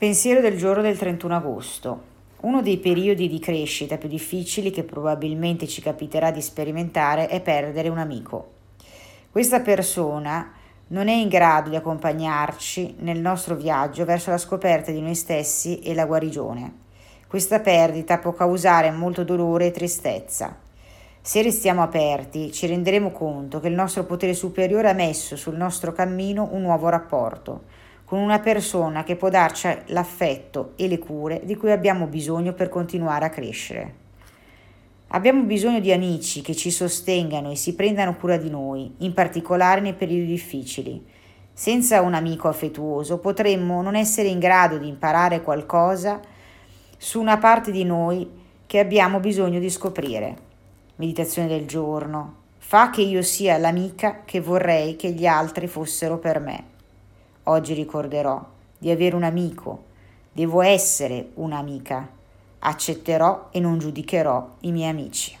Pensiero del giorno del 31 agosto. Uno dei periodi di crescita più difficili che probabilmente ci capiterà di sperimentare è perdere un amico. Questa persona non è in grado di accompagnarci nel nostro viaggio verso la scoperta di noi stessi e la guarigione. Questa perdita può causare molto dolore e tristezza. Se restiamo aperti, ci renderemo conto che il nostro potere superiore ha messo sul nostro cammino un nuovo rapporto con una persona che può darci l'affetto e le cure di cui abbiamo bisogno per continuare a crescere. Abbiamo bisogno di amici che ci sostengano e si prendano cura di noi, in particolare nei periodi difficili. Senza un amico affettuoso potremmo non essere in grado di imparare qualcosa su una parte di noi che abbiamo bisogno di scoprire. Meditazione del giorno. Fa che io sia l'amica che vorrei che gli altri fossero per me. Oggi ricorderò di avere un amico, devo essere un'amica. Accetterò e non giudicherò i miei amici.